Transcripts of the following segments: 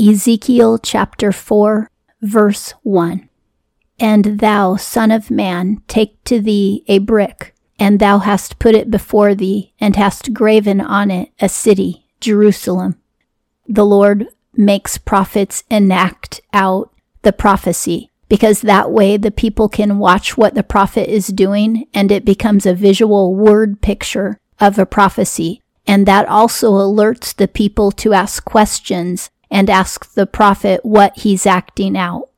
Ezekiel chapter 4, verse 1. And thou, son of man, take to thee a brick, and thou hast put it before thee, and hast graven on it a city, Jerusalem. The Lord makes prophets enact out the prophecy, because that way the people can watch what the prophet is doing, and it becomes a visual word picture of a prophecy. And that also alerts the people to ask questions and ask the prophet what he's acting out.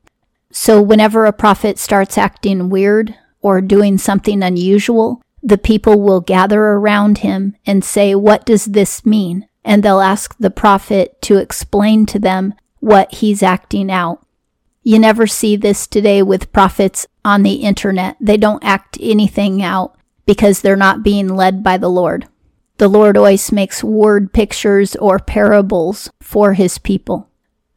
So whenever a prophet starts acting weird or doing something unusual, the people will gather around him and say, What does this mean? And they'll ask the prophet to explain to them what he's acting out. You never see this today with prophets on the internet. They don't act anything out because they're not being led by the Lord. The Lord always makes word pictures or parables for his people.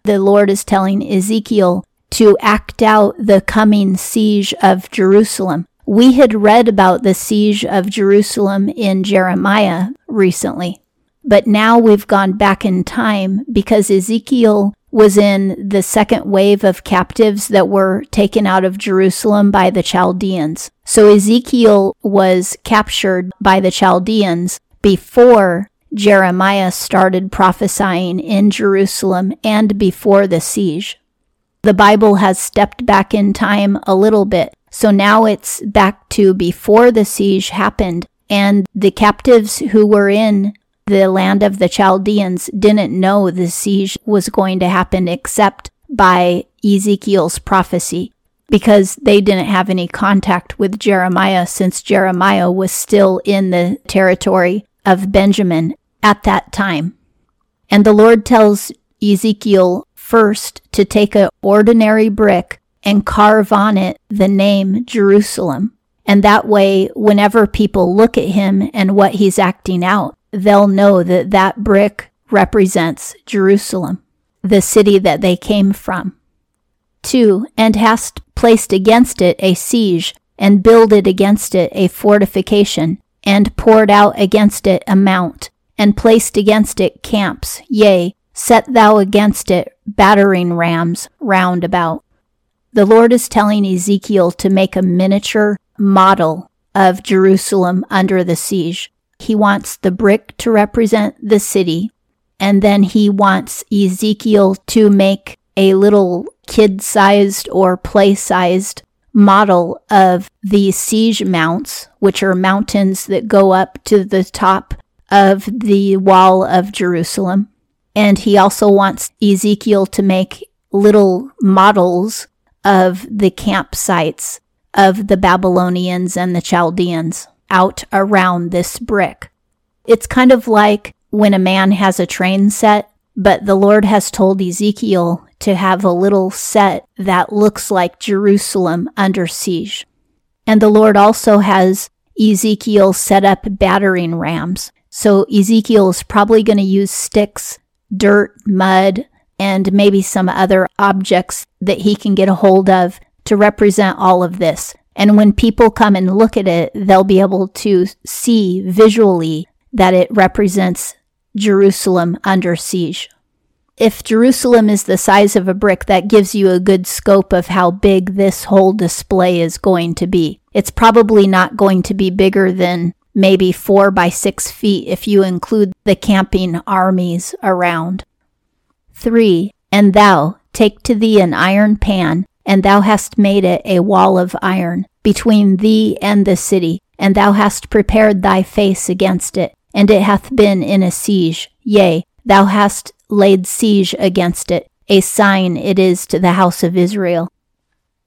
The Lord is telling Ezekiel to act out the coming siege of Jerusalem. We had read about the siege of Jerusalem in Jeremiah recently, but now we've gone back in time because Ezekiel was in the second wave of captives that were taken out of Jerusalem by the Chaldeans. So Ezekiel was captured by the Chaldeans before Jeremiah started prophesying in Jerusalem and before the siege. The Bible has stepped back in time a little bit. So now it's back to before the siege happened, and the captives who were in the land of the Chaldeans didn't know the siege was going to happen except by Ezekiel's prophecy because they didn't have any contact with Jeremiah since Jeremiah was still in the territory of Benjamin at that time. And the Lord tells Ezekiel first to take an ordinary brick and carve on it the name Jerusalem. And that way, whenever people look at him and what he's acting out, they'll know that that brick represents Jerusalem, the city that they came from. 2. And hast placed against it a siege, and builded against it a fortification, and poured out against it a mount, and placed against it camps, yea, Set thou against it battering rams round about. The Lord is telling Ezekiel to make a miniature model of Jerusalem under the siege. He wants the brick to represent the city, and then he wants Ezekiel to make a little kid sized or play sized model of the siege mounts, which are mountains that go up to the top of the wall of Jerusalem. And he also wants Ezekiel to make little models of the campsites of the Babylonians and the Chaldeans out around this brick. It's kind of like when a man has a train set, but the Lord has told Ezekiel to have a little set that looks like Jerusalem under siege. And the Lord also has Ezekiel set up battering rams. So Ezekiel is probably going to use sticks dirt, mud, and maybe some other objects that he can get a hold of to represent all of this. And when people come and look at it, they'll be able to see visually that it represents Jerusalem under siege. If Jerusalem is the size of a brick, that gives you a good scope of how big this whole display is going to be. It's probably not going to be bigger than maybe four by six feet if you include the camping armies around. 3. And thou take to thee an iron pan, and thou hast made it a wall of iron between thee and the city, and thou hast prepared thy face against it, and it hath been in a siege. Yea, thou hast laid siege against it. A sign it is to the house of Israel.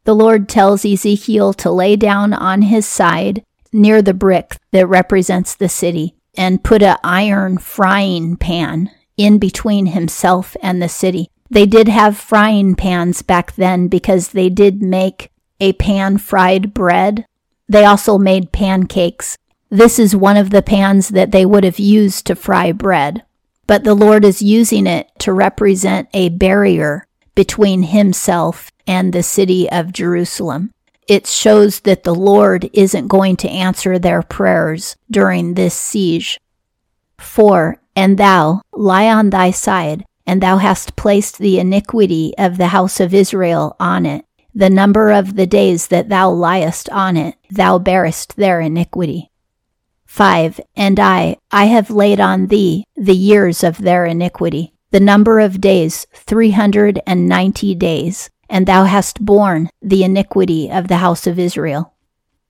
The Lord tells Ezekiel to lay down on his side near the brick that represents the city and put an iron frying pan in between himself and the city. They did have frying pans back then because they did make a pan fried bread. They also made pancakes. This is one of the pans that they would have used to fry bread. But the Lord is using it to represent a barrier between himself and the city of Jerusalem it shows that the Lord isn't going to answer their prayers during this siege. 4. And thou lie on thy side, and thou hast placed the iniquity of the house of Israel on it. The number of the days that thou liest on it, thou bearest their iniquity. 5. And I, I have laid on thee the years of their iniquity, the number of days, 390 days, and thou hast borne the iniquity of the house of Israel.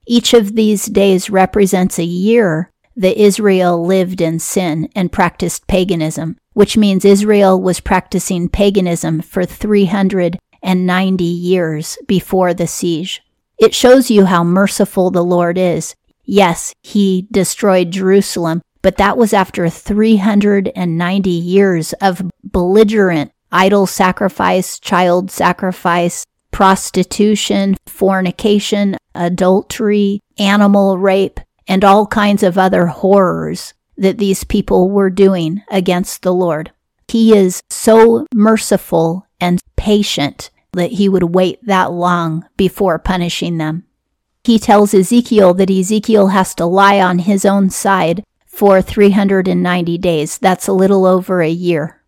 Each of these days represents a year that Israel lived in sin and practiced paganism, which means Israel was practicing paganism for 390 years before the siege. It shows you how merciful the Lord is. Yes, he destroyed Jerusalem, but that was after 390 years of belligerent idol sacrifice, child sacrifice, prostitution, fornication, adultery, animal rape, and all kinds of other horrors that these people were doing against the Lord. He is so merciful and patient that he would wait that long before punishing them. He tells Ezekiel that Ezekiel has to lie on his own side for 390 days. That's a little over a year.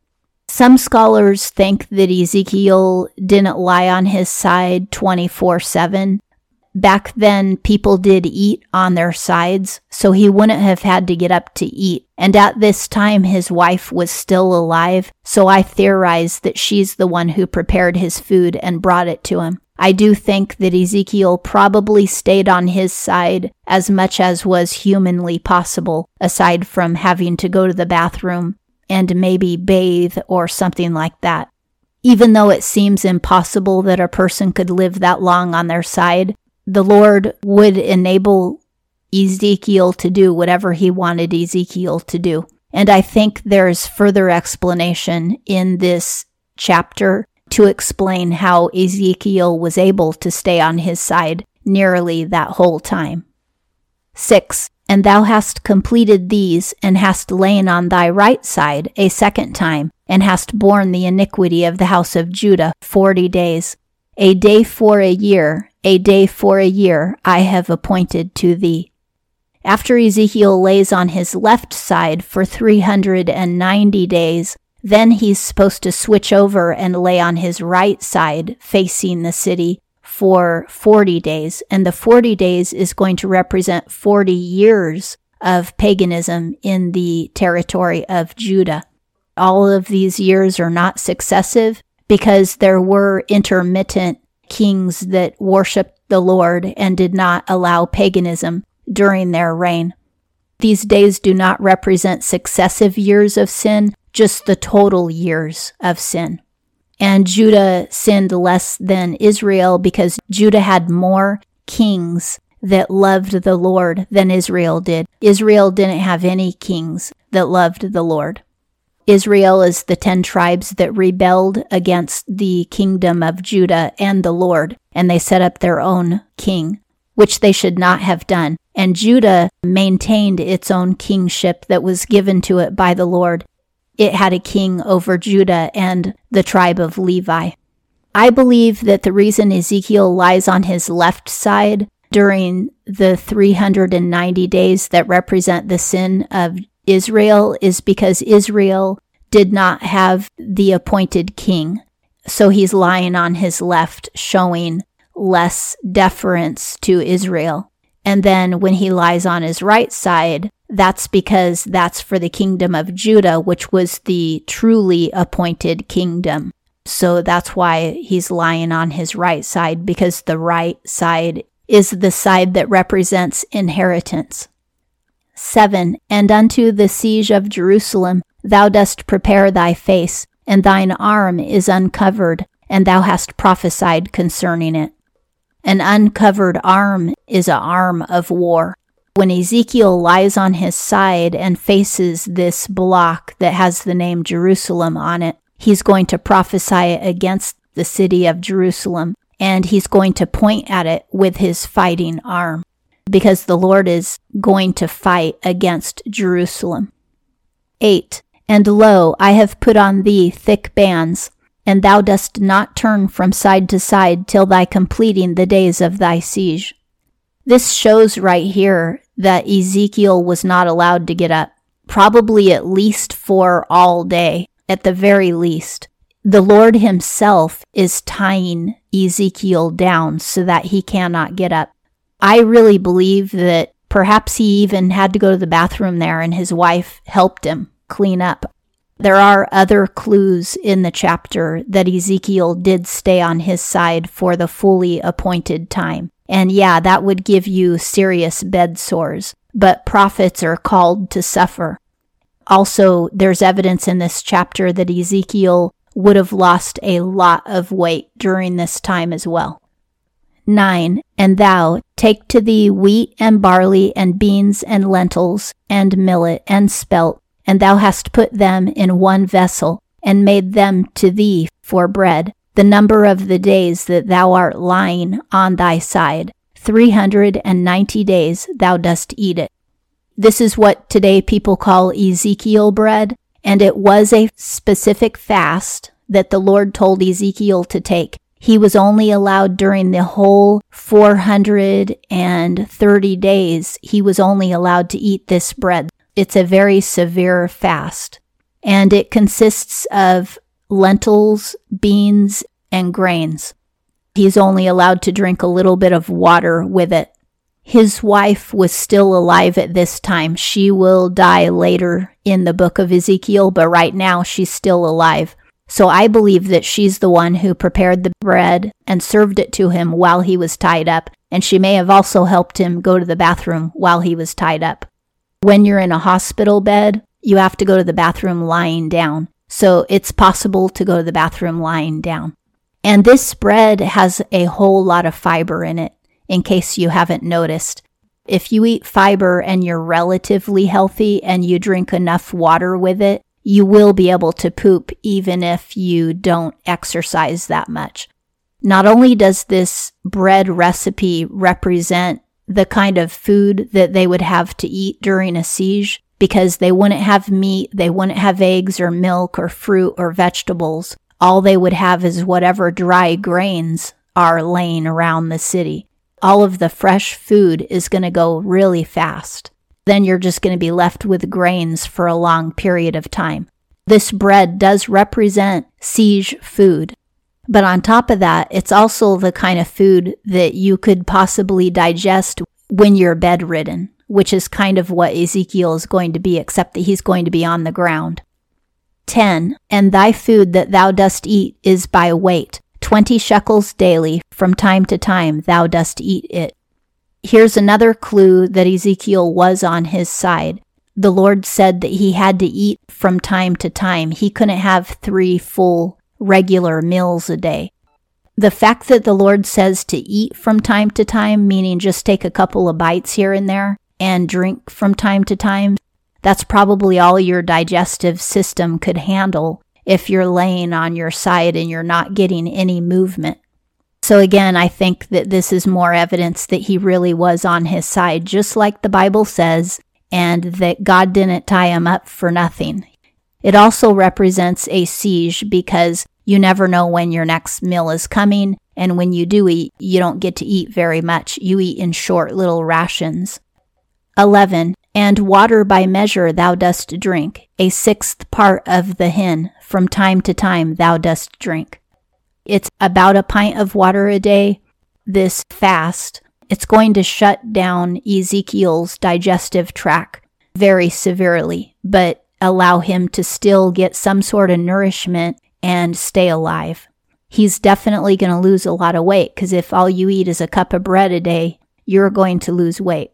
Some scholars think that Ezekiel didn't lie on his side 24 7. Back then, people did eat on their sides, so he wouldn't have had to get up to eat. And at this time, his wife was still alive, so I theorize that she's the one who prepared his food and brought it to him. I do think that Ezekiel probably stayed on his side as much as was humanly possible, aside from having to go to the bathroom and maybe bathe or something like that. Even though it seems impossible that a person could live that long on their side, the Lord would enable Ezekiel to do whatever he wanted Ezekiel to do. And I think there's further explanation in this chapter to explain how Ezekiel was able to stay on his side nearly that whole time. 6. And thou hast completed these, and hast lain on thy right side a second time, and hast borne the iniquity of the house of Judah forty days. A day for a year, a day for a year I have appointed to thee. After Ezekiel lays on his left side for 390 days, then he's supposed to switch over and lay on his right side facing the city for 40 days. And the 40 days is going to represent 40 years of paganism in the territory of Judah. All of these years are not successive because there were intermittent kings that worshiped the Lord and did not allow paganism during their reign. These days do not represent successive years of sin, just the total years of sin. And Judah sinned less than Israel because Judah had more kings that loved the Lord than Israel did. Israel didn't have any kings that loved the Lord. Israel is the ten tribes that rebelled against the kingdom of Judah and the Lord, and they set up their own king, which they should not have done. And Judah maintained its own kingship that was given to it by the Lord. It had a king over Judah and the tribe of Levi. I believe that the reason Ezekiel lies on his left side during the 390 days that represent the sin of Israel is because Israel did not have the appointed king. So he's lying on his left, showing less deference to Israel. And then when he lies on his right side, that's because that's for the kingdom of Judah, which was the truly appointed kingdom. So that's why he's lying on his right side, because the right side is the side that represents inheritance. 7. And unto the siege of Jerusalem thou dost prepare thy face, and thine arm is uncovered, and thou hast prophesied concerning it. An uncovered arm is an arm of war. When Ezekiel lies on his side and faces this block that has the name Jerusalem on it, he's going to prophesy against the city of Jerusalem, and he's going to point at it with his fighting arm because the Lord is going to fight against Jerusalem. 8. And lo, I have put on thee thick bands, and thou dost not turn from side to side till thy completing the days of thy siege. This shows right here that Ezekiel was not allowed to get up, probably at least for all day, at the very least. The Lord Himself is tying Ezekiel down so that he cannot get up. I really believe that perhaps he even had to go to the bathroom there and his wife helped him clean up. There are other clues in the chapter that Ezekiel did stay on his side for the fully appointed time. And yeah, that would give you serious bed sores, but prophets are called to suffer. Also, there's evidence in this chapter that Ezekiel would have lost a lot of weight during this time as well. 9. And thou take to thee wheat and barley and beans and lentils and millet and spelt, and thou hast put them in one vessel, and made them to thee for bread, the number of the days that thou art lying on thy side. Three hundred and ninety days thou dost eat it. This is what today people call Ezekiel bread, and it was a specific fast that the Lord told Ezekiel to take. He was only allowed during the whole 430 days, he was only allowed to eat this bread. It's a very severe fast, and it consists of lentils, beans, and grains. He's only allowed to drink a little bit of water with it. His wife was still alive at this time. She will die later in the book of Ezekiel, but right now she's still alive. So I believe that she's the one who prepared the bread and served it to him while he was tied up, and she may have also helped him go to the bathroom while he was tied up. When you're in a hospital bed, you have to go to the bathroom lying down. So it's possible to go to the bathroom lying down. And this bread has a whole lot of fiber in it, in case you haven't noticed. If you eat fiber and you're relatively healthy and you drink enough water with it, you will be able to poop even if you don't exercise that much. Not only does this bread recipe represent the kind of food that they would have to eat during a siege, because they wouldn't have meat, they wouldn't have eggs or milk or fruit or vegetables. All they would have is whatever dry grains are laying around the city. All of the fresh food is going to go really fast then you're just going to be left with grains for a long period of time. This bread does represent siege food. But on top of that, it's also the kind of food that you could possibly digest when you're bedridden, which is kind of what Ezekiel is going to be, except that he's going to be on the ground. 10. And thy food that thou dost eat is by weight, twenty shekels daily, from time to time thou dost eat it. Here's another clue that Ezekiel was on his side. The Lord said that he had to eat from time to time. He couldn't have three full regular meals a day. The fact that the Lord says to eat from time to time, meaning just take a couple of bites here and there and drink from time to time, that's probably all your digestive system could handle if you're laying on your side and you're not getting any movement. So again, I think that this is more evidence that he really was on his side, just like the Bible says, and that God didn't tie him up for nothing. It also represents a siege because you never know when your next meal is coming, and when you do eat, you don't get to eat very much. You eat in short little rations. 11. And water by measure thou dost drink, a sixth part of the hin, from time to time thou dost drink. It's about a pint of water a day. This fast, it's going to shut down Ezekiel's digestive tract very severely, but allow him to still get some sort of nourishment and stay alive. He's definitely going to lose a lot of weight because if all you eat is a cup of bread a day, you're going to lose weight.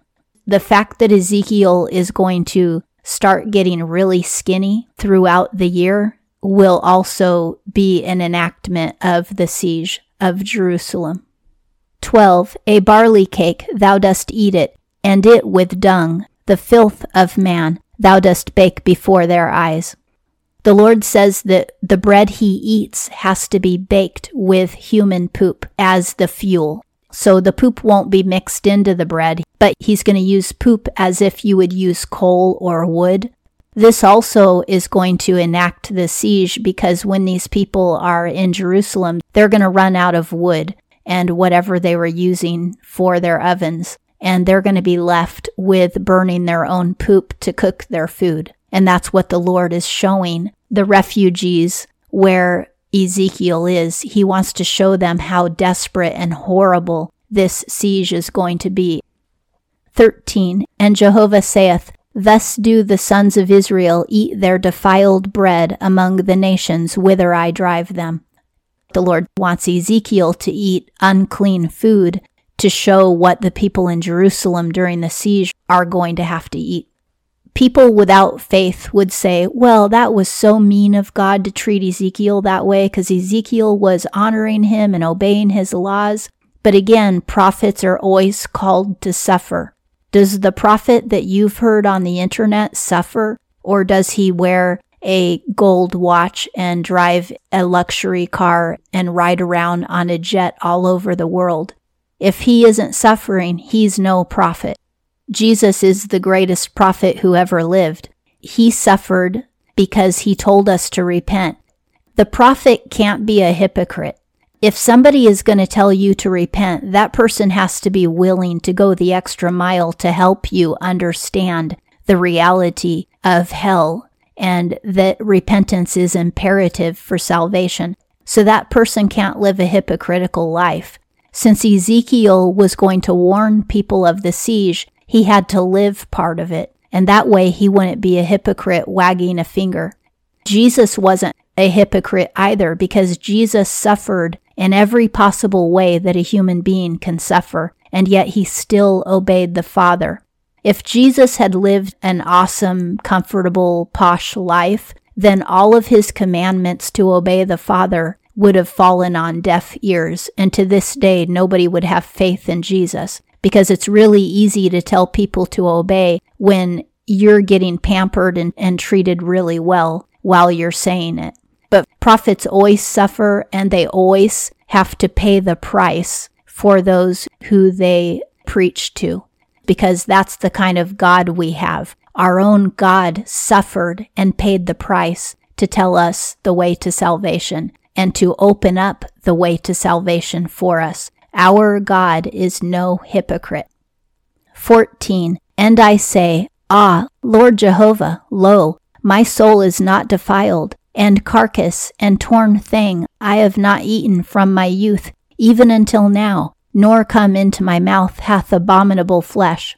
The fact that Ezekiel is going to start getting really skinny throughout the year will also be an enactment of the siege of Jerusalem. 12. A barley cake, thou dost eat it, and it with dung, the filth of man, thou dost bake before their eyes. The Lord says that the bread he eats has to be baked with human poop as the fuel. So the poop won't be mixed into the bread, but he's going to use poop as if you would use coal or wood. This also is going to enact the siege because when these people are in Jerusalem, they're going to run out of wood and whatever they were using for their ovens, and they're going to be left with burning their own poop to cook their food. And that's what the Lord is showing the refugees where Ezekiel is. He wants to show them how desperate and horrible this siege is going to be. 13. And Jehovah saith, Thus do the sons of Israel eat their defiled bread among the nations whither I drive them. The Lord wants Ezekiel to eat unclean food to show what the people in Jerusalem during the siege are going to have to eat. People without faith would say, well, that was so mean of God to treat Ezekiel that way because Ezekiel was honoring him and obeying his laws. But again, prophets are always called to suffer. Does the prophet that you've heard on the internet suffer, or does he wear a gold watch and drive a luxury car and ride around on a jet all over the world? If he isn't suffering, he's no prophet. Jesus is the greatest prophet who ever lived. He suffered because he told us to repent. The prophet can't be a hypocrite. If somebody is going to tell you to repent, that person has to be willing to go the extra mile to help you understand the reality of hell and that repentance is imperative for salvation. So that person can't live a hypocritical life. Since Ezekiel was going to warn people of the siege, he had to live part of it. And that way he wouldn't be a hypocrite wagging a finger. Jesus wasn't a hypocrite either because Jesus suffered in every possible way that a human being can suffer, and yet he still obeyed the Father. If Jesus had lived an awesome, comfortable, posh life, then all of his commandments to obey the Father would have fallen on deaf ears, and to this day nobody would have faith in Jesus because it's really easy to tell people to obey when you're getting pampered and, and treated really well while you're saying it. But prophets always suffer and they always have to pay the price for those who they preach to because that's the kind of God we have. Our own God suffered and paid the price to tell us the way to salvation and to open up the way to salvation for us. Our God is no hypocrite. 14. And I say, Ah, Lord Jehovah, lo, my soul is not defiled, and carcass and torn thing I have not eaten from my youth, even until now, nor come into my mouth hath abominable flesh.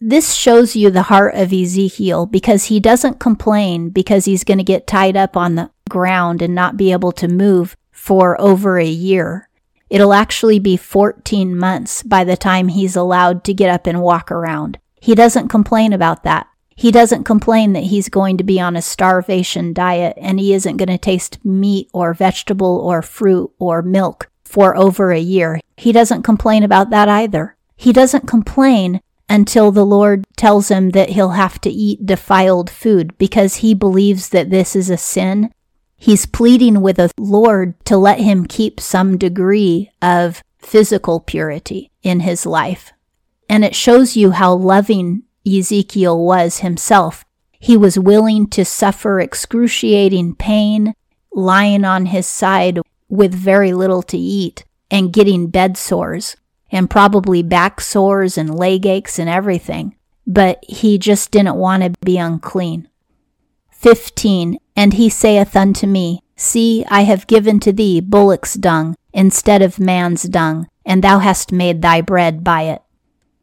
This shows you the heart of Ezekiel because he doesn't complain because he's going to get tied up on the ground and not be able to move for over a year. It'll actually be 14 months by the time he's allowed to get up and walk around. He doesn't complain about that. He doesn't complain that he's going to be on a starvation diet and he isn't going to taste meat or vegetable or fruit or milk for over a year. He doesn't complain about that either. He doesn't complain until the Lord tells him that he'll have to eat defiled food because he believes that this is a sin. He's pleading with the Lord to let him keep some degree of physical purity in his life. And it shows you how loving Ezekiel was himself. He was willing to suffer excruciating pain, lying on his side with very little to eat, and getting bed sores, and probably back sores and leg aches and everything. But he just didn't want to be unclean. 15. And he saith unto me, See, I have given to thee bullock's dung instead of man's dung, and thou hast made thy bread by it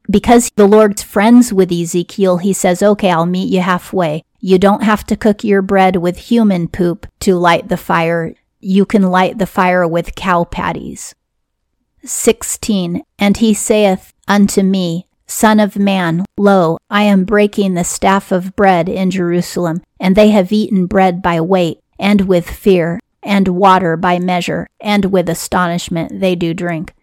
because the Lord's friends with Ezekiel, he says, okay, I'll meet you halfway. You don't have to cook your bread with human poop to light the fire. You can light the fire with cow patties. 16. And he saith unto me, Son of man, lo, I am breaking the staff of bread in Jerusalem, and they have eaten bread by weight, and with fear, and water by measure, and with astonishment they do drink.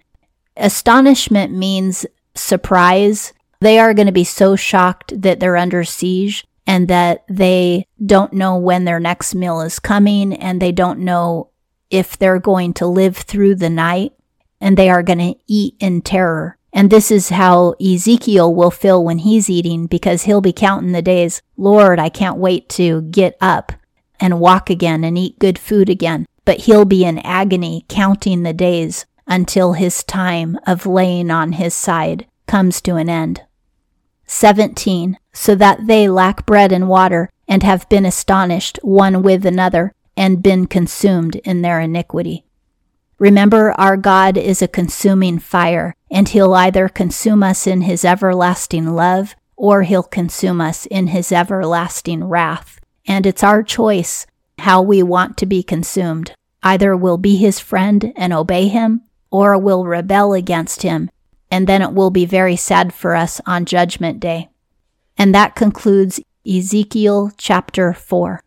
Astonishment means surprise. They are going to be so shocked that they're under siege and that they don't know when their next meal is coming and they don't know if they're going to live through the night and they are going to eat in terror. And this is how Ezekiel will feel when he's eating because he'll be counting the days. Lord, I can't wait to get up and walk again and eat good food again. But he'll be in agony counting the days until his time of laying on his side comes to an end. 17. So that they lack bread and water, and have been astonished one with another, and been consumed in their iniquity. Remember, our God is a consuming fire, and he'll either consume us in his everlasting love, or he'll consume us in his everlasting wrath. And it's our choice how we want to be consumed. Either we'll be his friend and obey him, or we'll rebel against him, and then it will be very sad for us on Judgment Day. And that concludes Ezekiel chapter 4.